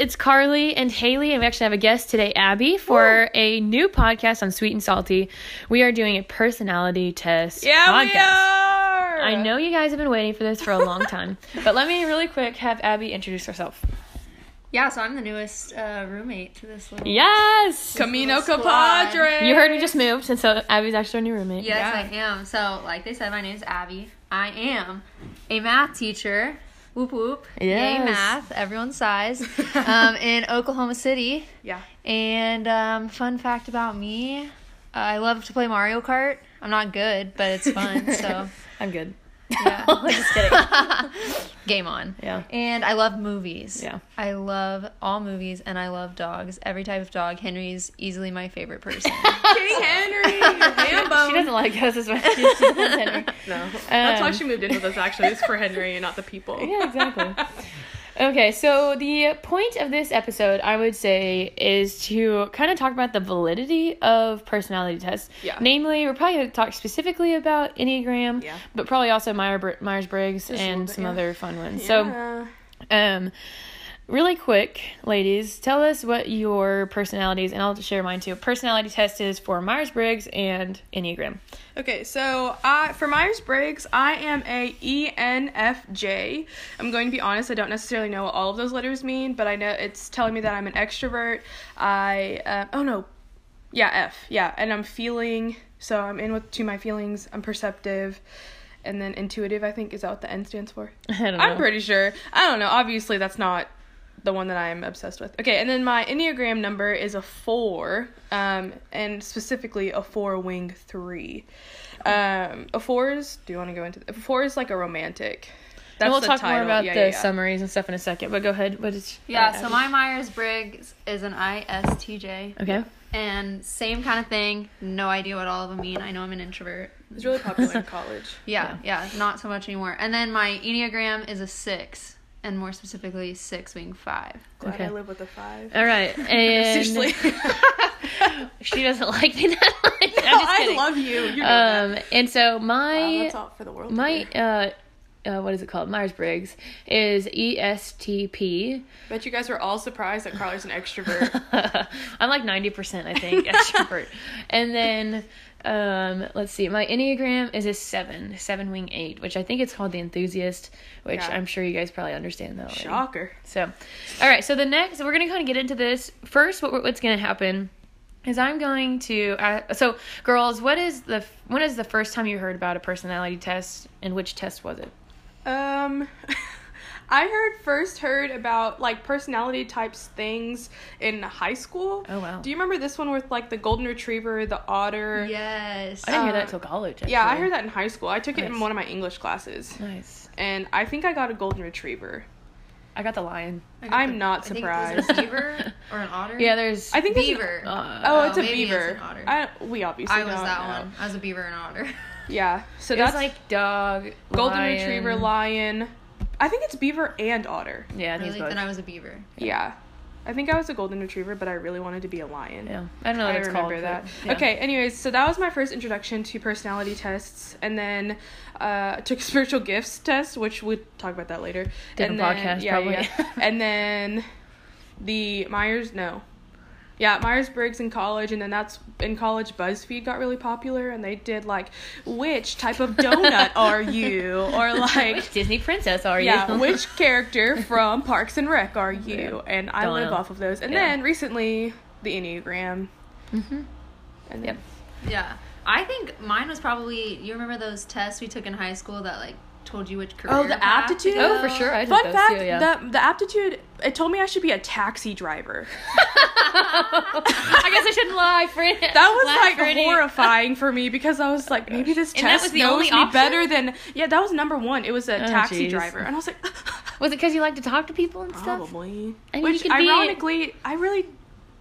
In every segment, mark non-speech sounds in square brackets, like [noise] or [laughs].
It's Carly and Haley, and we actually have a guest today, Abby, for a new podcast on Sweet and Salty. We are doing a personality test Yeah, podcast. we are. I know you guys have been waiting for this for a long [laughs] time, but let me really quick have Abby introduce herself. Yeah, so I'm the newest uh, roommate to this little. Yes, Camino Squad. Compadre. you heard we just moved, and so Abby's actually our new roommate. Yes, Yeah. I am. So, like they said, my name is Abby. I am a math teacher. Whoop whoop. Yes. Yay, math. Everyone's size. [laughs] um, in Oklahoma City. Yeah. And um, fun fact about me I love to play Mario Kart. I'm not good, but it's fun. So, [laughs] I'm good. Yeah. [laughs] just kidding. [laughs] Game on. Yeah. And I love movies. Yeah. I love all movies and I love dogs. Every type of dog. Henry's easily my favorite person. [laughs] King Henry. Hambo. She doesn't like us as much as she Henry. No. That's why Um, she moved in with us, actually. It's for Henry and not the people. Yeah, exactly. Okay, so the point of this episode, I would say, is to kind of talk about the validity of personality tests. Yeah. Namely, we're probably going to talk specifically about Enneagram, Yeah. but probably also Myers Briggs and some yeah. other fun ones. Yeah. So, um, really quick, ladies, tell us what your personalities, and I'll share mine too. Personality test is for Myers Briggs and Enneagram. Okay, so I for Myers Briggs, I am a E ENFJ. I'm going to be honest, I don't necessarily know what all of those letters mean, but I know it's telling me that I'm an extrovert. I uh, oh no, yeah F yeah, and I'm feeling. So I'm in with to my feelings. I'm perceptive, and then intuitive. I think is that what the N stands for? [laughs] I don't know. I'm pretty sure. I don't know. Obviously, that's not the one that I'm obsessed with. Okay, and then my Enneagram number is a four, um, and specifically a four wing three. Um, a four is. Do you want to go into? A four is like a romantic. That's and we'll the talk more about Yeah, the yeah, yeah. summaries and stuff in a second, but go ahead. What is Yeah, so my Myers Briggs is an ISTJ. Okay. And same kind of thing. No idea what all of them mean. I know I'm an introvert. It's really popular in college. [laughs] Yeah, yeah, not so much anymore. And then my Enneagram is a six, and more specifically, six wing five. Glad Okay. I live with a five. All right, [laughs] and Seriously. [laughs] she doesn't like me that much. [laughs] I'm just I love you. You know that. Um, and so Wow, my that's all for the world. my to uh, uh, what is it called? Myers Briggs is ESTP. Bet you guys were all surprised that Carly's an extrovert. [laughs] I'm like ninety percent, I think, [laughs] extrovert. and then um, let's see, my enneagram is a seven, seven wing eight, which I think it's called the enthusiast, which Yeah. I'm sure you guys probably understand that. already. Shocker. So, all right. So the next, we're gonna kind of get into this. First, what what's gonna happen is I'm going to. Uh, so, girls, what is the when is the first time you heard about a personality test, and which test was it? Um, [laughs] I heard first heard about like personality types things in high school. Oh, wow. Do you remember this one with like the golden retriever, the otter? Yes. I didn't hear Uh, that till college. Yeah, I heard that in high school. I took it in one of my English classes, Nice. and I think I got a golden retriever. I got the lion. I'm not I think surprised. a beaver [laughs] or an otter. Yeah, there's. I think it's an- beaver. Uh, oh, it's a maybe it's beaver. an otter. I we obviously I was don't that know. one. I was a beaver and otter. [laughs] Yeah, so it that's like dog, golden lion. retriever, lion. I think it's beaver and otter. Yeah, I think really? both. Then I was a beaver. Yeah. I think I was a golden retriever, but I really wanted to be a lion. Yeah, I don't know what I it's remember called. that. but- yeah. Okay, anyways, so that was my first introduction to personality tests, and then uh, took a [laughs] spiritual gifts test, which we'll talk about that later. Different and then, podcast, yeah, probably. yeah. [laughs] and then the Myers, no, yeah, Myers Briggs in college, and then that's in college. BuzzFeed got really popular, and they did like, which type of donut [laughs] are you, or like. Which Disney princess are you? Yeah, which [laughs] character from Parks and Rec are you? And I Don't live know. off of those. And Yeah. then recently, the Enneagram. Mm-hmm. And Yep. Yeah. I think mine was probably. You remember those tests we took in high school that like told you which career? Oh, the path to aptitude? go? Oh, for sure. I did Fun those fact: too. Yeah. the the aptitude it told me I should be a taxi driver. I guess I shouldn't lie, friend. [laughs] That was like for horrifying for me because I was like, maybe this oh, that test was the knows only me option? better than yeah. That was number one. It was a Oh, taxi jeez. driver, and I was like, [laughs] Was it because you like to talk to people and stuff? probably. I mean, Which you could be- ironically, I really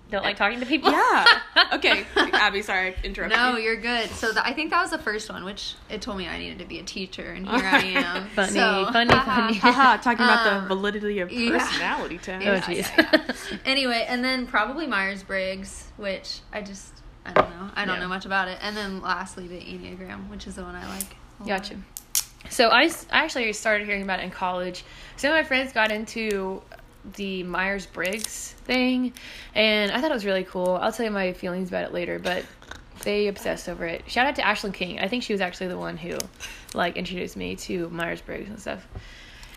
Don't like talking to people. yeah. [laughs] okay, Abby, sorry, I interrupted. No, you. you're good. So the, I think that was the first one, which it told me I needed to be a teacher, and here I [laughs] am. Funny, So, funny, haha. funny. [laughs] Haha, talking about Um, the validity of yeah. personality test. Oh, Yeah, jeez. yeah, yeah. Anyway, and then probably Myers Briggs, which I just I don't know. I don't Yeah. know much about it. And then lastly, the Enneagram, which is the one I like. a lot. Gotcha. So I actually started hearing about it in college. Some of my friends got into the Myers Briggs thing, and I thought it was really cool. I'll tell you my feelings about it later, but they obsessed over it. Shout out to Ashlyn King. I think she was actually the one who like introduced me to Myers Briggs and stuff.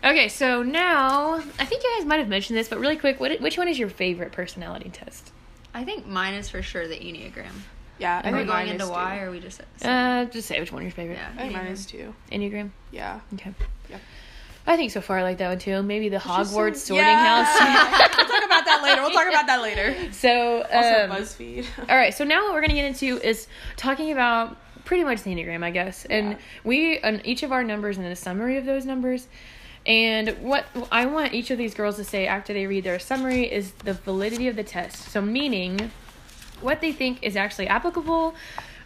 Okay, so now I think you guys might have mentioned this, but really quick, what, which one is your favorite personality test? I think mine is for sure the Enneagram. Yeah, I Are we going into why, or are we just Uh, just say which one your favorite. yeah? I think mine is too. Enneagram. Yeah. Okay. Yeah. I think so far I like that one too. Maybe the Hogwarts so- sorting Yeah. house. [laughs] we'll talk about that later. We'll talk about that [laughs] later. so Also, um, BuzzFeed. [laughs] All right, so now what we're gonna get into is talking about pretty much the enneagram, I guess, and Yeah. we on each of our numbers and a summary of those numbers. And what I want each of these girls to say after they read their summary is the validity of the test. So meaning what they think is actually applicable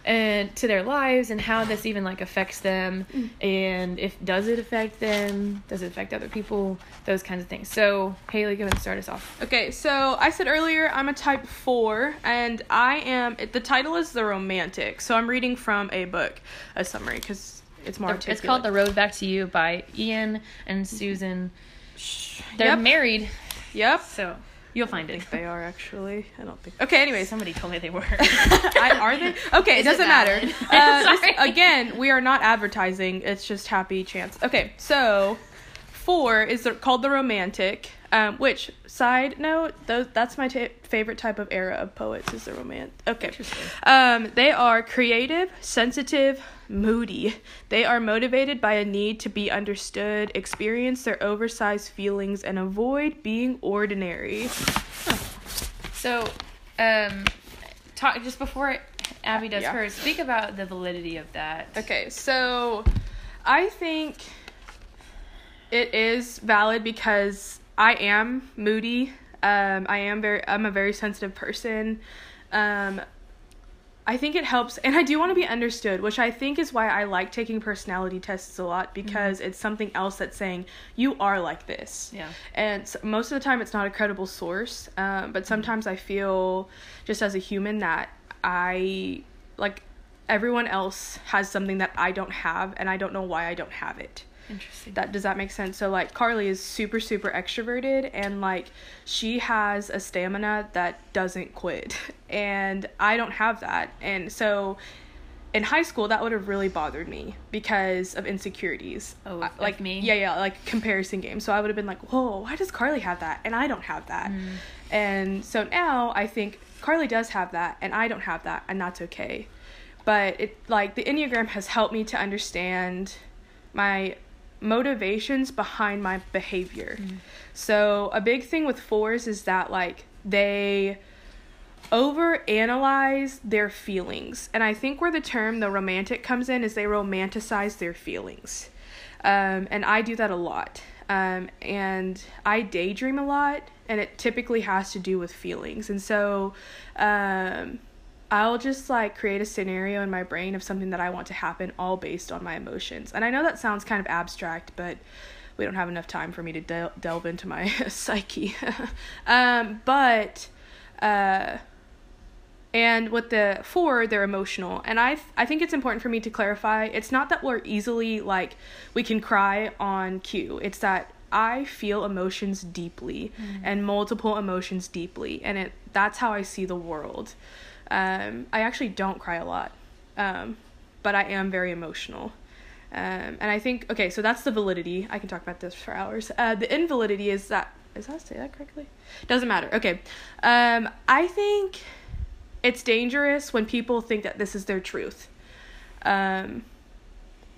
and to their lives and how this even like affects them mm. and if does it affect them? Does it affect other people? Those kinds of things. So haley go ahead and start us off. Okay, so I said earlier I'm a type 4 and I am the title is The Romantic. So I'm reading from a book, a summary cuz it's more it's called the road back to you by ian and mm-hmm. susan they're Yep. married. Yep. so you'll find it They are actually. I don't think. Okay, anyways, somebody told me they were [laughs] I, are they? [laughs] Okay, it Is it doesn't matter. valid? [laughs] Uh, this- Sorry. again, we are not advertising. It's just happy chance. Okay, so four is the, called the romantic. Um, which side note, those that's my ta favorite type of era of poets is the romantic. Okay, um, they are creative, sensitive, moody. They are motivated by a need to be understood, experience their oversized feelings, and avoid being ordinary. so um talk just before abby does Yeah. hers speak about the validity of that Okay, so I think it is valid because I am moody. Um, I am very. I'm a very sensitive person. Um, I think it helps, and I do want to be understood, which I think is why I like taking personality tests a lot because it's something else that's saying you are like this. Yeah. And s most of the time, it's not a credible source. Um, but sometimes I feel, just as a human, that I like everyone else has something that I don't have, and I don't know why I don't have it. Interesting That does that make sense? So like Carly is super super extroverted and like she has a stamina that doesn't quit [laughs] and I don't have that. And so in high school that would have really bothered me because of insecurities. Oh, like like me? Yeah, yeah, like comparison game. So I would have been like, "Whoa, why does Carly have that and I don't have that?" Mm. And so now I think Carly does have that and I don't have that and that's okay. But it like the Enneagram has helped me to understand my motivations behind my behavior. So a big thing with fours is that like they over analyze their feelings. And I think where the term the romantic comes in is they romanticize their feelings. Um, and I do that a lot. Um, and I daydream a lot, and it typically has to do with feelings. And so um, I'll just like create a scenario in my brain of something that I want to happen, all based on my emotions. And I know that sounds kind of abstract, but we don't have enough time for me to del- delve into my [laughs] psyche. [laughs] um, but uh, and with the four, they're emotional, and I I think it's important for me to clarify. It's not that we're easily like we can cry on cue. It's that I feel emotions deeply and multiple emotions deeply, and it that's how I see the world. Um, I actually don't cry a lot, um, but I am very emotional. Um, and I think okay, so that's the validity. I can talk about this for hours. Uh, the invalidity is that is that say that correctly? Doesn't matter. Okay, um, I think it's dangerous when people think that this is their truth.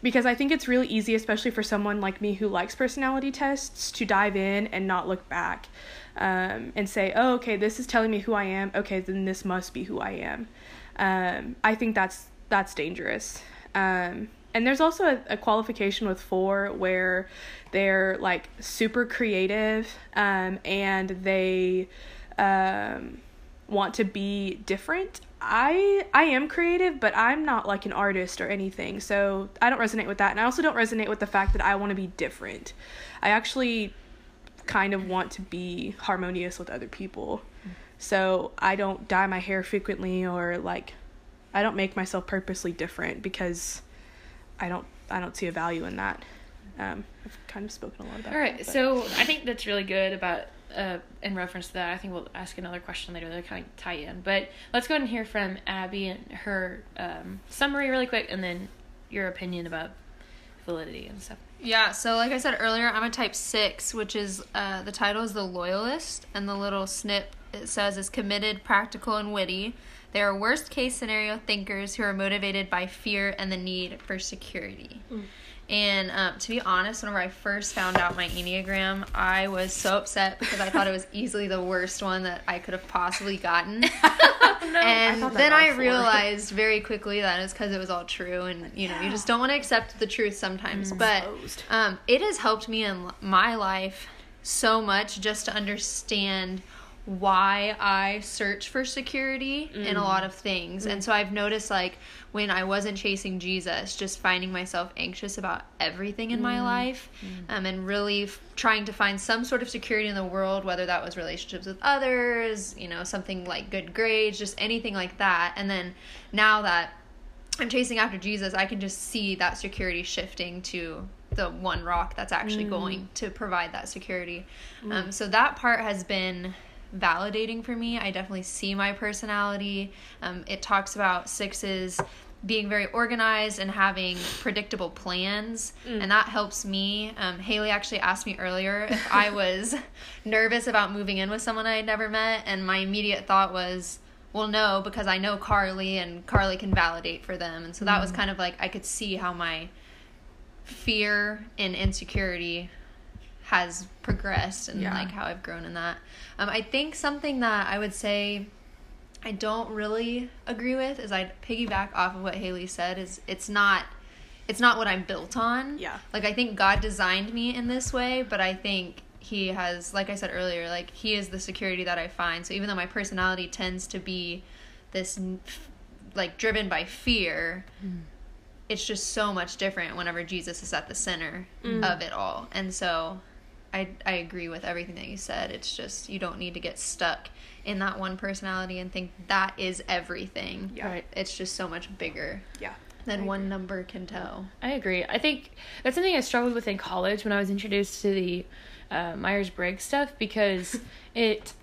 Because I think it's really easy, especially for someone like me who likes personality tests, to dive in and not look back um, and say, oh, okay, this is telling me who I am. Okay, then this must be who I am. Um, I think that's that's dangerous. Um, and there's also a, a qualification with four where they're like super creative um, and they um, want to be different. I I am creative, but I'm not like an artist or anything. So I don't resonate with that. And I also don't resonate with the fact that I want to be different. I actually kind of want to be harmonious with other people. So I don't dye my hair frequently or like I don't make myself purposely different because I don't I don't see a value in that. Um, I've kind of spoken a lot about. All right, that, so I think that's really good about uh, in reference to that, I think we'll ask another question later that kind of tie in. But let's go ahead and hear from Abby and her um, summary really quick, and then your opinion about validity and stuff. Yeah, so like I said earlier, I'm a type 6, which is uh, the title is The Loyalist, and the little snip it says is committed, practical, and witty. They are worst case scenario thinkers who are motivated by fear and the need for security. And um, to be honest, whenever I first found out my Enneagram, I was so upset because I thought it was [laughs] easily the worst one that I could have possibly gotten. [laughs] and thought that then I realized very quickly that it's because it was all true, and you know, you just don't want to accept the truth sometimes. But um, it has helped me in my life so much just to understand why I search for security in a lot of things. And mm. so I've noticed like when I wasn't chasing Jesus, just finding myself anxious about everything in my mm. life mm. um, and really f- trying to find some sort of security in the world, whether that was relationships with others, you know, something like good grades, just anything like that. And then now that I'm chasing after Jesus, I can just see that security shifting to the one rock that's actually going to provide that security. Um, so that part has been validating for me. I definitely see my personality. Um, it talks about sixes being very organized and having predictable plans, and that helps me. Um, Haley actually asked me earlier if I [laughs] was nervous about moving in with someone I had never met, and my immediate thought was, well, no, because I know Carly and Carly can validate for them. And so that was kind of like I could see how my fear and insecurity has progressed and Yeah. like how I've grown in that. Um, I think something that I would say I don't really agree with is I'd piggyback off of what Haley said is it's not it's not what I'm built on. Yeah. Like I think God designed me in this way, but I think he has like I said earlier, like he is the security that I find. So even though my personality tends to be this like driven by fear, it's just so much different whenever Jesus is at the center of it all. And so I I agree with everything that you said. It's just you don't need to get stuck in that one personality and think that is everything. Yeah. Right. It's just so much bigger Yeah. than one number can tell. I agree. I think that's something I struggled with in college when I was introduced to the uh, Myers Briggs stuff because [laughs] it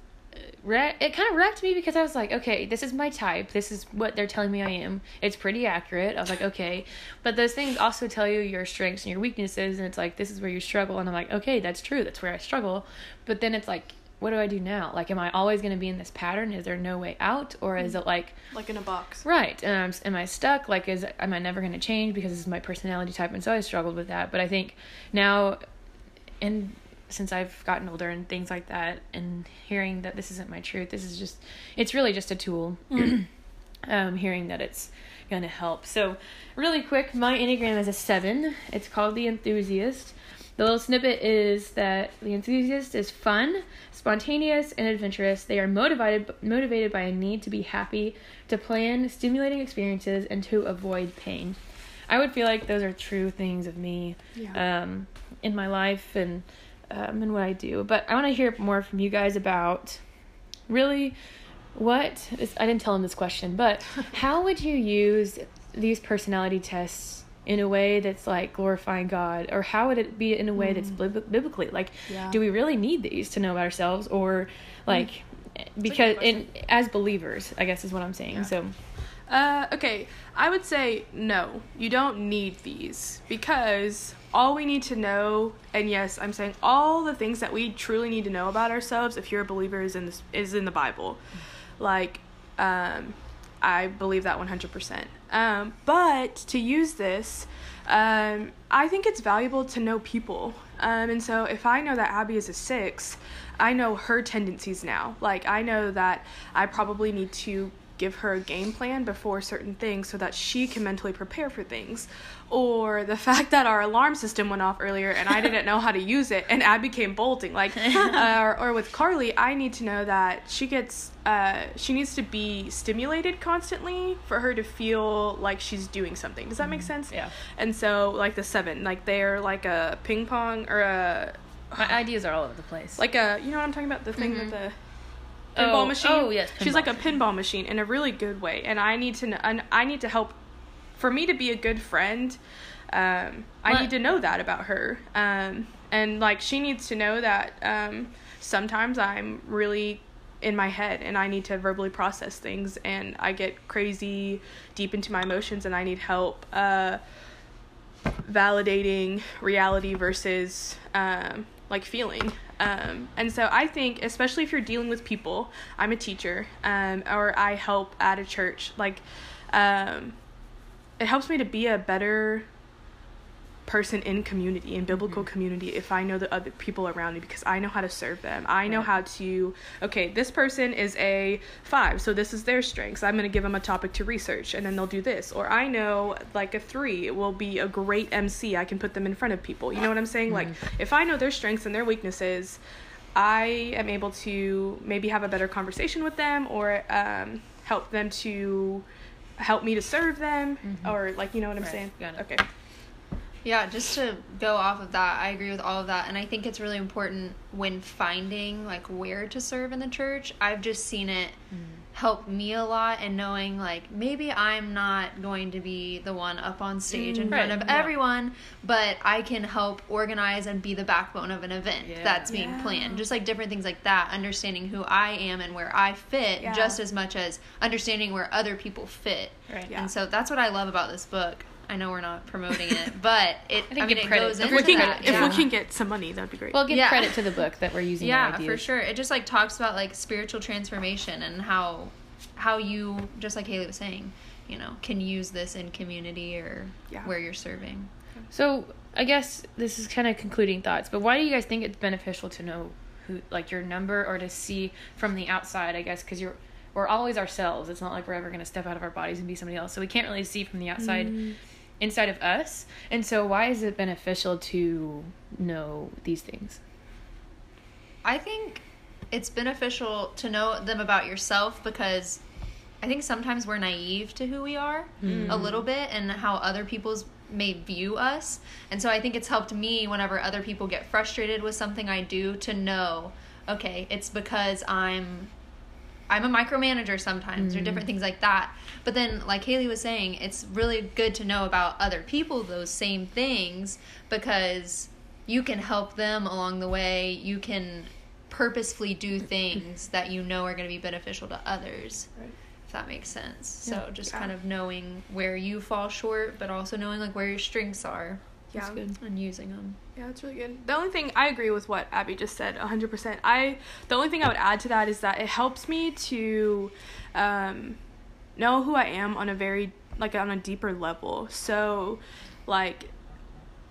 it kind of wrecked me because I was like, okay, this is my type. This is what they're telling me I am. It's pretty accurate. I was like, okay, but those things also tell you your strengths and your weaknesses, and it's like this is where you struggle, and I'm like, okay, that's true. That's where I struggle. But then it's like. What do I do now? Like, am I always going to be in this pattern? Is there no way out, or is mm-hmm. it like Like in a box. Right. And I'm, am I stuck? Like, is am I never going to change because this is my personality type? And so I struggled with that. But I think now, and since I've gotten older and things like that, and hearing that this isn't my truth, this is just, it's really just a tool. [clears throat] um, hearing that it's going to help. So, really quick, my Enneagram is a seven. It's called the enthusiast. The little snippet is that the enthusiast is fun, spontaneous, and adventurous. They are motivated motivated by a need to be happy, to plan stimulating experiences, and to avoid pain. I would feel like those are true things of me Yeah. um, in my life and um, and what I do. But I want to hear more from you guys about really what this, I didn't tell him this question, but [laughs] how would you use these personality tests in a way that's like glorifying God, or how would it be in a way that's bib- biblically? Like, Yeah. do we really need these to know about ourselves, or like because in as believers, I guess is what I'm saying. Yeah. So Uh, okay, I would say no. You don't need these because all we need to know, and yes, I'm saying all the things that we truly need to know about ourselves, if you're a believer, is in this is in the Bible. Like, um, I believe that 100%. Um, but to use this, um, I think it's valuable to know people. Um, and so if I know that Abby is a six, I know her tendencies now. Like, I know that I probably need to give her a game plan before certain things so that she can mentally prepare for things. Or the [laughs] fact that our alarm system went off earlier and I didn't know how to use it and Abby came bolting. Like, [laughs] uh, or, or with Carly, I need to know that she gets, uh, she needs to be stimulated constantly for her to feel like she's doing something. Does that make sense? yeah, And so, like the seven, like they're like a ping pong or a my ideas are all over the place. like a you know what I'm talking about the thing with the pinball Oh, machine. oh, yes, she's like a pinball machine in a really good way, and I need to know, and I need to help for me to be a good friend. Um, I What- need to know that about her, um, and like she needs to know that um, sometimes I'm really in my head and I need to verbally process things and I get crazy deep into my emotions and I need help uh, validating reality versus um, like feeling. Um, and so I think, especially if you're dealing with people, I'm a teacher um, or I help at a church, like um, it helps me to be a better person in community in biblical Mm-hmm. community if i know the other people around me because i know how to serve them i know Right. how to okay this person is a five so this is their strengths i'm going to give them a topic to research and then they'll do this or i know like a three will be a great mc i can put them in front of people you know what i'm saying like Mm-hmm. if i know their strengths and their weaknesses i am able to maybe have a better conversation with them or um, help them to help me to serve them or like you know what i'm Mm-hmm. Right, saying got it. okay Yeah, just to go off of that, I agree with all of that. And I think it's really important when finding like where to serve in the church. I've just seen it help me a lot and knowing like maybe I'm not going to be the one up on stage in Mm, front right, of yeah. everyone, but I can help organize and be the backbone of an event Yeah. that's being Yeah. planned. Just like different things like that, understanding who I am and where I fit Yeah. just as much as understanding where other people fit. Right. Yeah. And so that's what I love about this book. I know we're not promoting it, but it. I think I, mean, it goes If if into we can that. if yeah. we can get some money that'd be great Well, give Yeah. credit to the book that we're using. yeah, for sure. It just like talks about like spiritual transformation and how how you just like Haley was saying, you know, can use this in community or Yeah. where you're serving. So I guess this is kind of concluding thoughts, but why do you guys think it's beneficial to know who, like your number, or to see from the outside? I guess because you're we're always ourselves. It's not like we're ever going to step out of our bodies and be somebody else, so we can't really see from the outside, mm. Inside of us. And so, why is it beneficial to know these things? I think it's beneficial to know them about yourself because I think sometimes we're naive to who we are hmm. a little bit and how other people's may view us. And so I think it's helped me whenever other people get frustrated with something I do to know, okay, it's because I'm I'm a micromanager sometimes or different mm. things like that. But then like Haley was saying, it's really good to know about other people those same things because you can help them along the way. You can purposefully do [laughs] things that you know are going to be beneficial to others. Right. If that makes sense. So just Yeah. kind of knowing where you fall short, but also knowing like where your strengths are yeah good. and using them. Yeah, it's really good. The only thing I agree with what Abby just said, 100%. I the only thing I would add to that is that it helps me to um, know who I am on a very like on a deeper level. So, like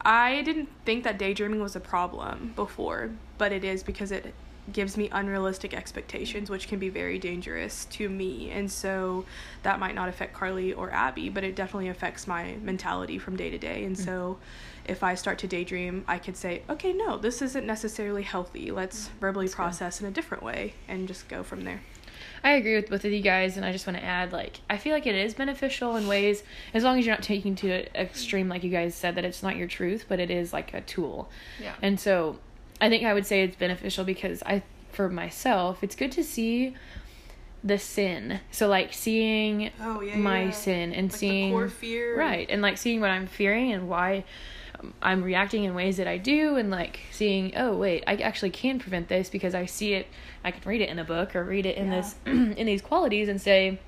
I didn't think that daydreaming was a problem before, but it is because it gives me unrealistic expectations, which can be very dangerous to me. And so that might not affect Carly or Abby, but it definitely affects my mentality from day to day. And so if I start to daydream, I could say, okay, no, this isn't necessarily healthy. Let's mm, verbally process in a different way and just go from there. I agree with both of you guys, and I just want to add, like, I feel like it is beneficial in ways, as long as you're not taking to an extreme, like you guys said, that it's not your truth, but it is like a tool. Yeah. And so, I think I would say it's beneficial because I, for myself, it's good to see the sin. So, like, seeing Oh, yeah, my yeah. sin and Like the seeing core fear. right, and like seeing what I'm fearing and why I'm reacting in ways that I do, and like seeing, oh wait, I actually can prevent this because I see it. I can read it in a book or read it in Yeah. this [clears throat] in these qualities and say,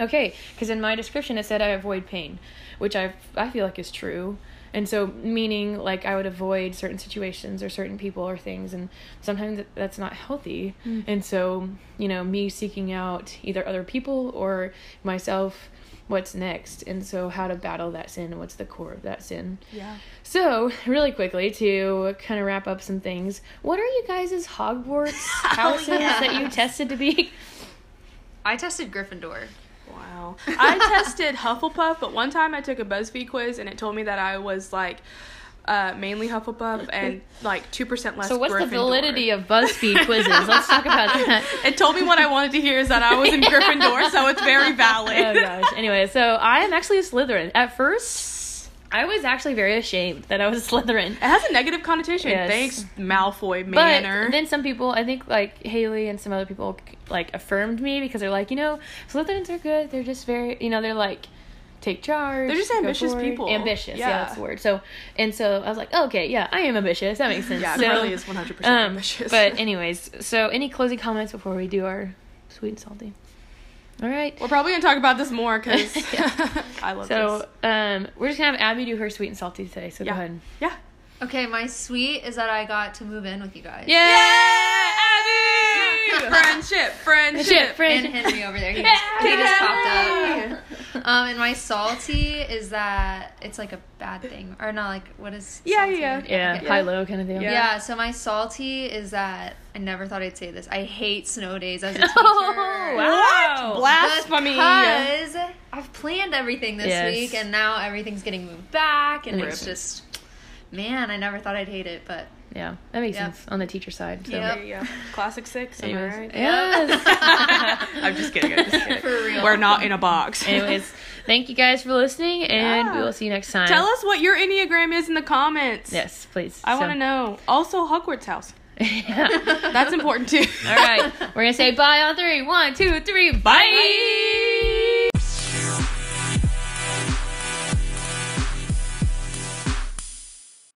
okay, because in my description it said I avoid pain, which I I feel like is true. And so, meaning like I would avoid certain situations or certain people or things, and sometimes that's not healthy. Mm. And so, you know, me seeking out either other people or myself, what's next, and so how to battle that sin, and what's the core of that sin. Yeah. So, really quickly to kind of wrap up some things, what are you guys' Hogwarts [laughs] oh, houses that you tested to be? I tested Gryffindor. Wow. I tested Hufflepuff, but one time I took a BuzzFeed quiz and it told me that I was like uh, mainly Hufflepuff and like 2% less So, what's the validity of BuzzFeed quizzes? Let's talk about that. [laughs] It told me what I wanted to hear is that I was in Gryffindor, so it's very valid. oh gosh. Anyway, so I am actually a Slytherin. At first, I was actually very ashamed that I was a Slytherin. It has a negative connotation. Yes. Thanks, Malfoy Manor. But then some people, I think like Haley and some other people, like affirmed me because they're like, you know, Slytherins are good. They're just very, you know, they're like, take charge. They're just ambitious forward. people. Ambitious, yeah. Yeah. that's the word. So, and so I was like, oh, okay, yeah, I am ambitious. That makes sense. Yeah, so, Carly is 100% um, ambitious. But [laughs] anyways, so any closing comments before we do our sweet and salty? All right. We're probably gonna talk about this more because [laughs] Yeah. [laughs] I love this. So um, we're just gonna have Abby do her sweet and salty today. So Yeah. go ahead. Yeah. Okay, my sweet is that I got to move in with you guys. Yeah, Abby. Friendship, friendship. Shit, And. Henry over there. He, just, he just popped up. Um, and my salty is that it's like a bad thing. Or not like, what is Yeah, salty? yeah, Yeah, Okay. high low kind of thing. Yeah. Yeah, so my salty is that I never thought I'd say this. I hate snow days as a [laughs] teacher. Oh, wow. What? Blasphemy. Because I've planned everything this Yes. week and now everything's getting moved back and it's just man, I never thought I'd hate it, but Yeah, that makes Yep. sense on the teacher side. So. Yep. There you go. Classic six. Am I Anyways. right? Yes. [laughs] I'm just kidding. I'm just kidding. for real. We're not in a box. [laughs] Anyways, thank you guys for listening, and Yeah. we will see you next time. Tell us what your Enneagram is in the comments. Yes, please. I So- want to know. Also, Hogwarts house. [laughs] yeah. That's important too. All right, we're gonna say bye on three. One, two, three. Bye.